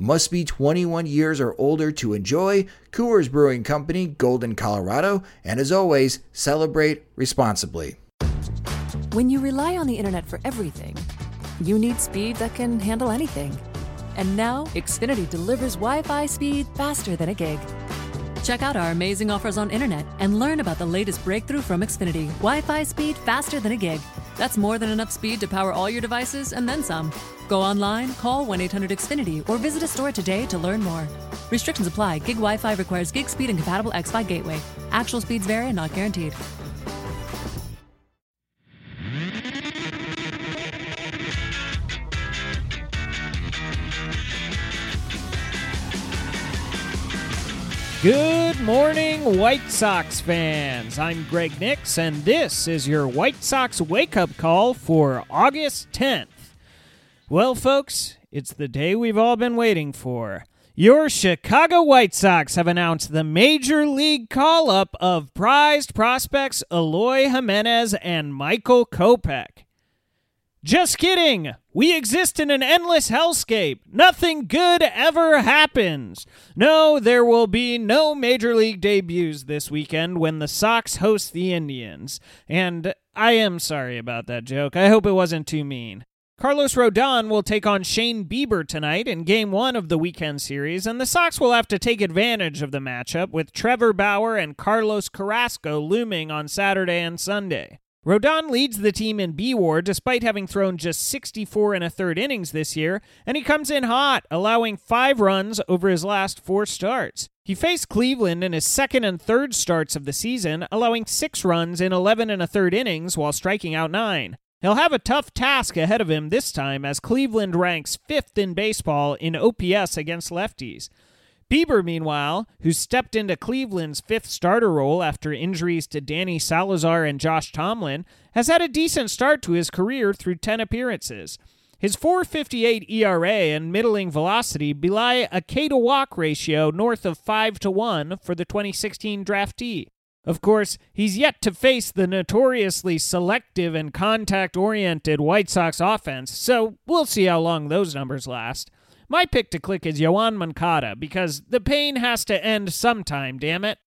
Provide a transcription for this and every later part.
Must be 21 years or older to enjoy. Coors Brewing Company, Golden, Colorado. And as always, celebrate responsibly. When you rely on the internet for everything, you need speed that can handle anything. And now, Xfinity delivers Wi Fi speed faster than a gig. Check out our amazing offers on internet and learn about the latest breakthrough from Xfinity Wi Fi speed faster than a gig. That's more than enough speed to power all your devices and then some. Go online, call 1 800 Xfinity, or visit a store today to learn more. Restrictions apply. Gig Wi Fi requires gig speed and compatible X gateway. Actual speeds vary and not guaranteed. Good morning, White Sox fans. I'm Greg Nix, and this is your White Sox wake up call for August 10th. Well, folks, it's the day we've all been waiting for. Your Chicago White Sox have announced the major league call up of prized prospects Eloy Jimenez and Michael Kopech. Just kidding! We exist in an endless hellscape. Nothing good ever happens. No, there will be no major league debuts this weekend when the Sox host the Indians. And I am sorry about that joke. I hope it wasn't too mean. Carlos Rodon will take on Shane Bieber tonight in game one of the weekend series, and the Sox will have to take advantage of the matchup with Trevor Bauer and Carlos Carrasco looming on Saturday and Sunday. Rodon leads the team in B War despite having thrown just 64 and a third innings this year, and he comes in hot, allowing five runs over his last four starts. He faced Cleveland in his second and third starts of the season, allowing six runs in 11 and a third innings while striking out nine. He'll have a tough task ahead of him this time as Cleveland ranks fifth in baseball in OPS against lefties. Bieber, meanwhile, who stepped into Cleveland's fifth starter role after injuries to Danny Salazar and Josh Tomlin, has had a decent start to his career through 10 appearances. His 458 ERA and middling velocity belie a K to walk ratio north of 5 to 1 for the 2016 draftee. Of course, he's yet to face the notoriously selective and contact oriented White Sox offense, so we'll see how long those numbers last. My pick to click is Yoan Moncada because the pain has to end sometime, damn it.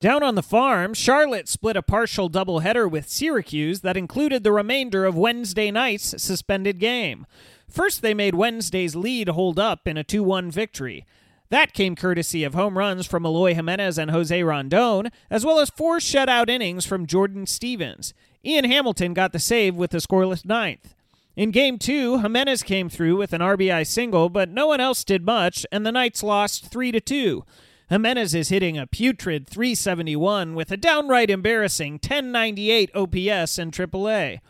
Down on the farm, Charlotte split a partial doubleheader with Syracuse that included the remainder of Wednesday night's suspended game. First, they made Wednesday's lead hold up in a 2 1 victory. That came courtesy of home runs from Eloy Jimenez and Jose Rondon, as well as four shutout innings from Jordan Stevens. Ian Hamilton got the save with a scoreless ninth. In game two, Jimenez came through with an RBI single, but no one else did much, and the Knights lost 3 to 2. Jimenez is hitting a putrid 371 with a downright embarrassing 1098 OPS in AAA.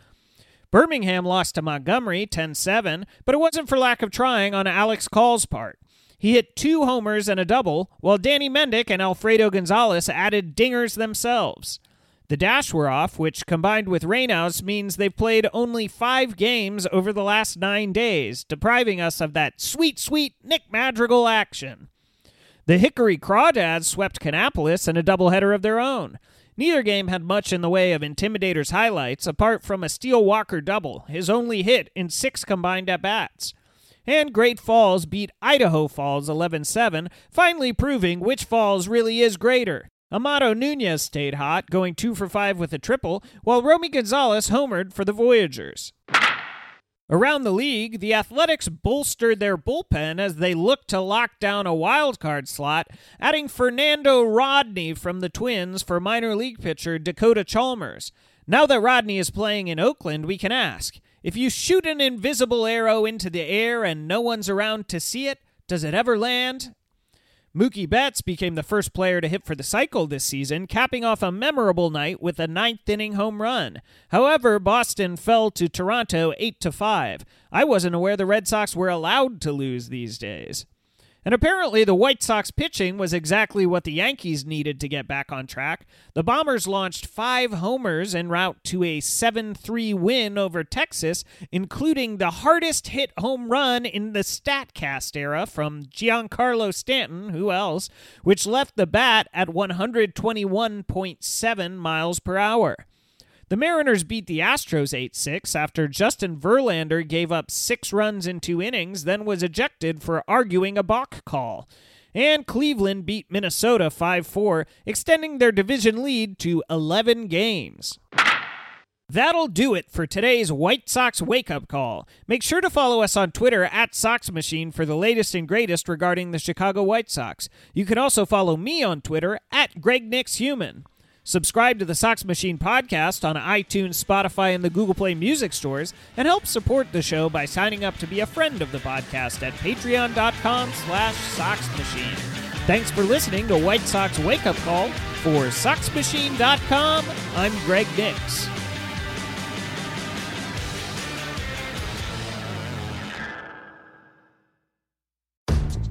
Birmingham lost to Montgomery 10 7, but it wasn't for lack of trying on Alex Call's part. He hit two homers and a double, while Danny Mendick and Alfredo Gonzalez added dingers themselves. The dash were off, which combined with rainouts means they've played only five games over the last nine days, depriving us of that sweet, sweet Nick Madrigal action. The Hickory Crawdads swept Kannapolis in a doubleheader of their own. Neither game had much in the way of Intimidators highlights apart from a Steele Walker double, his only hit in six combined at bats. And Great Falls beat Idaho Falls 11 7, finally proving which Falls really is greater Amado Nunez stayed hot, going two for five with a triple, while Romy Gonzalez homered for the Voyagers. Around the league, the Athletics bolstered their bullpen as they looked to lock down a wild card slot, adding Fernando Rodney from the Twins for minor league pitcher Dakota Chalmers. Now that Rodney is playing in Oakland, we can ask if you shoot an invisible arrow into the air and no one's around to see it, does it ever land? Mookie Betts became the first player to hit for the cycle this season, capping off a memorable night with a ninth inning home run. However, Boston fell to Toronto 8 to 5. I wasn't aware the Red Sox were allowed to lose these days. And apparently, the White Sox pitching was exactly what the Yankees needed to get back on track. The Bombers launched five homers en route to a 7 3 win over Texas, including the hardest hit home run in the StatCast era from Giancarlo Stanton, who else, which left the bat at 121.7 miles per hour. The Mariners beat the Astros 8 6 after Justin Verlander gave up six runs in two innings, then was ejected for arguing a balk call. And Cleveland beat Minnesota 5 4, extending their division lead to 11 games. That'll do it for today's White Sox wake up call. Make sure to follow us on Twitter at Sox Machine for the latest and greatest regarding the Chicago White Sox. You can also follow me on Twitter at Greg Nix Human. Subscribe to the Sox Machine podcast on iTunes, Spotify, and the Google Play music stores, and help support the show by signing up to be a friend of the podcast at patreon.com slash soxmachine. Thanks for listening to White Sox Wake Up Call. For SoxMachine.com, I'm Greg Nix.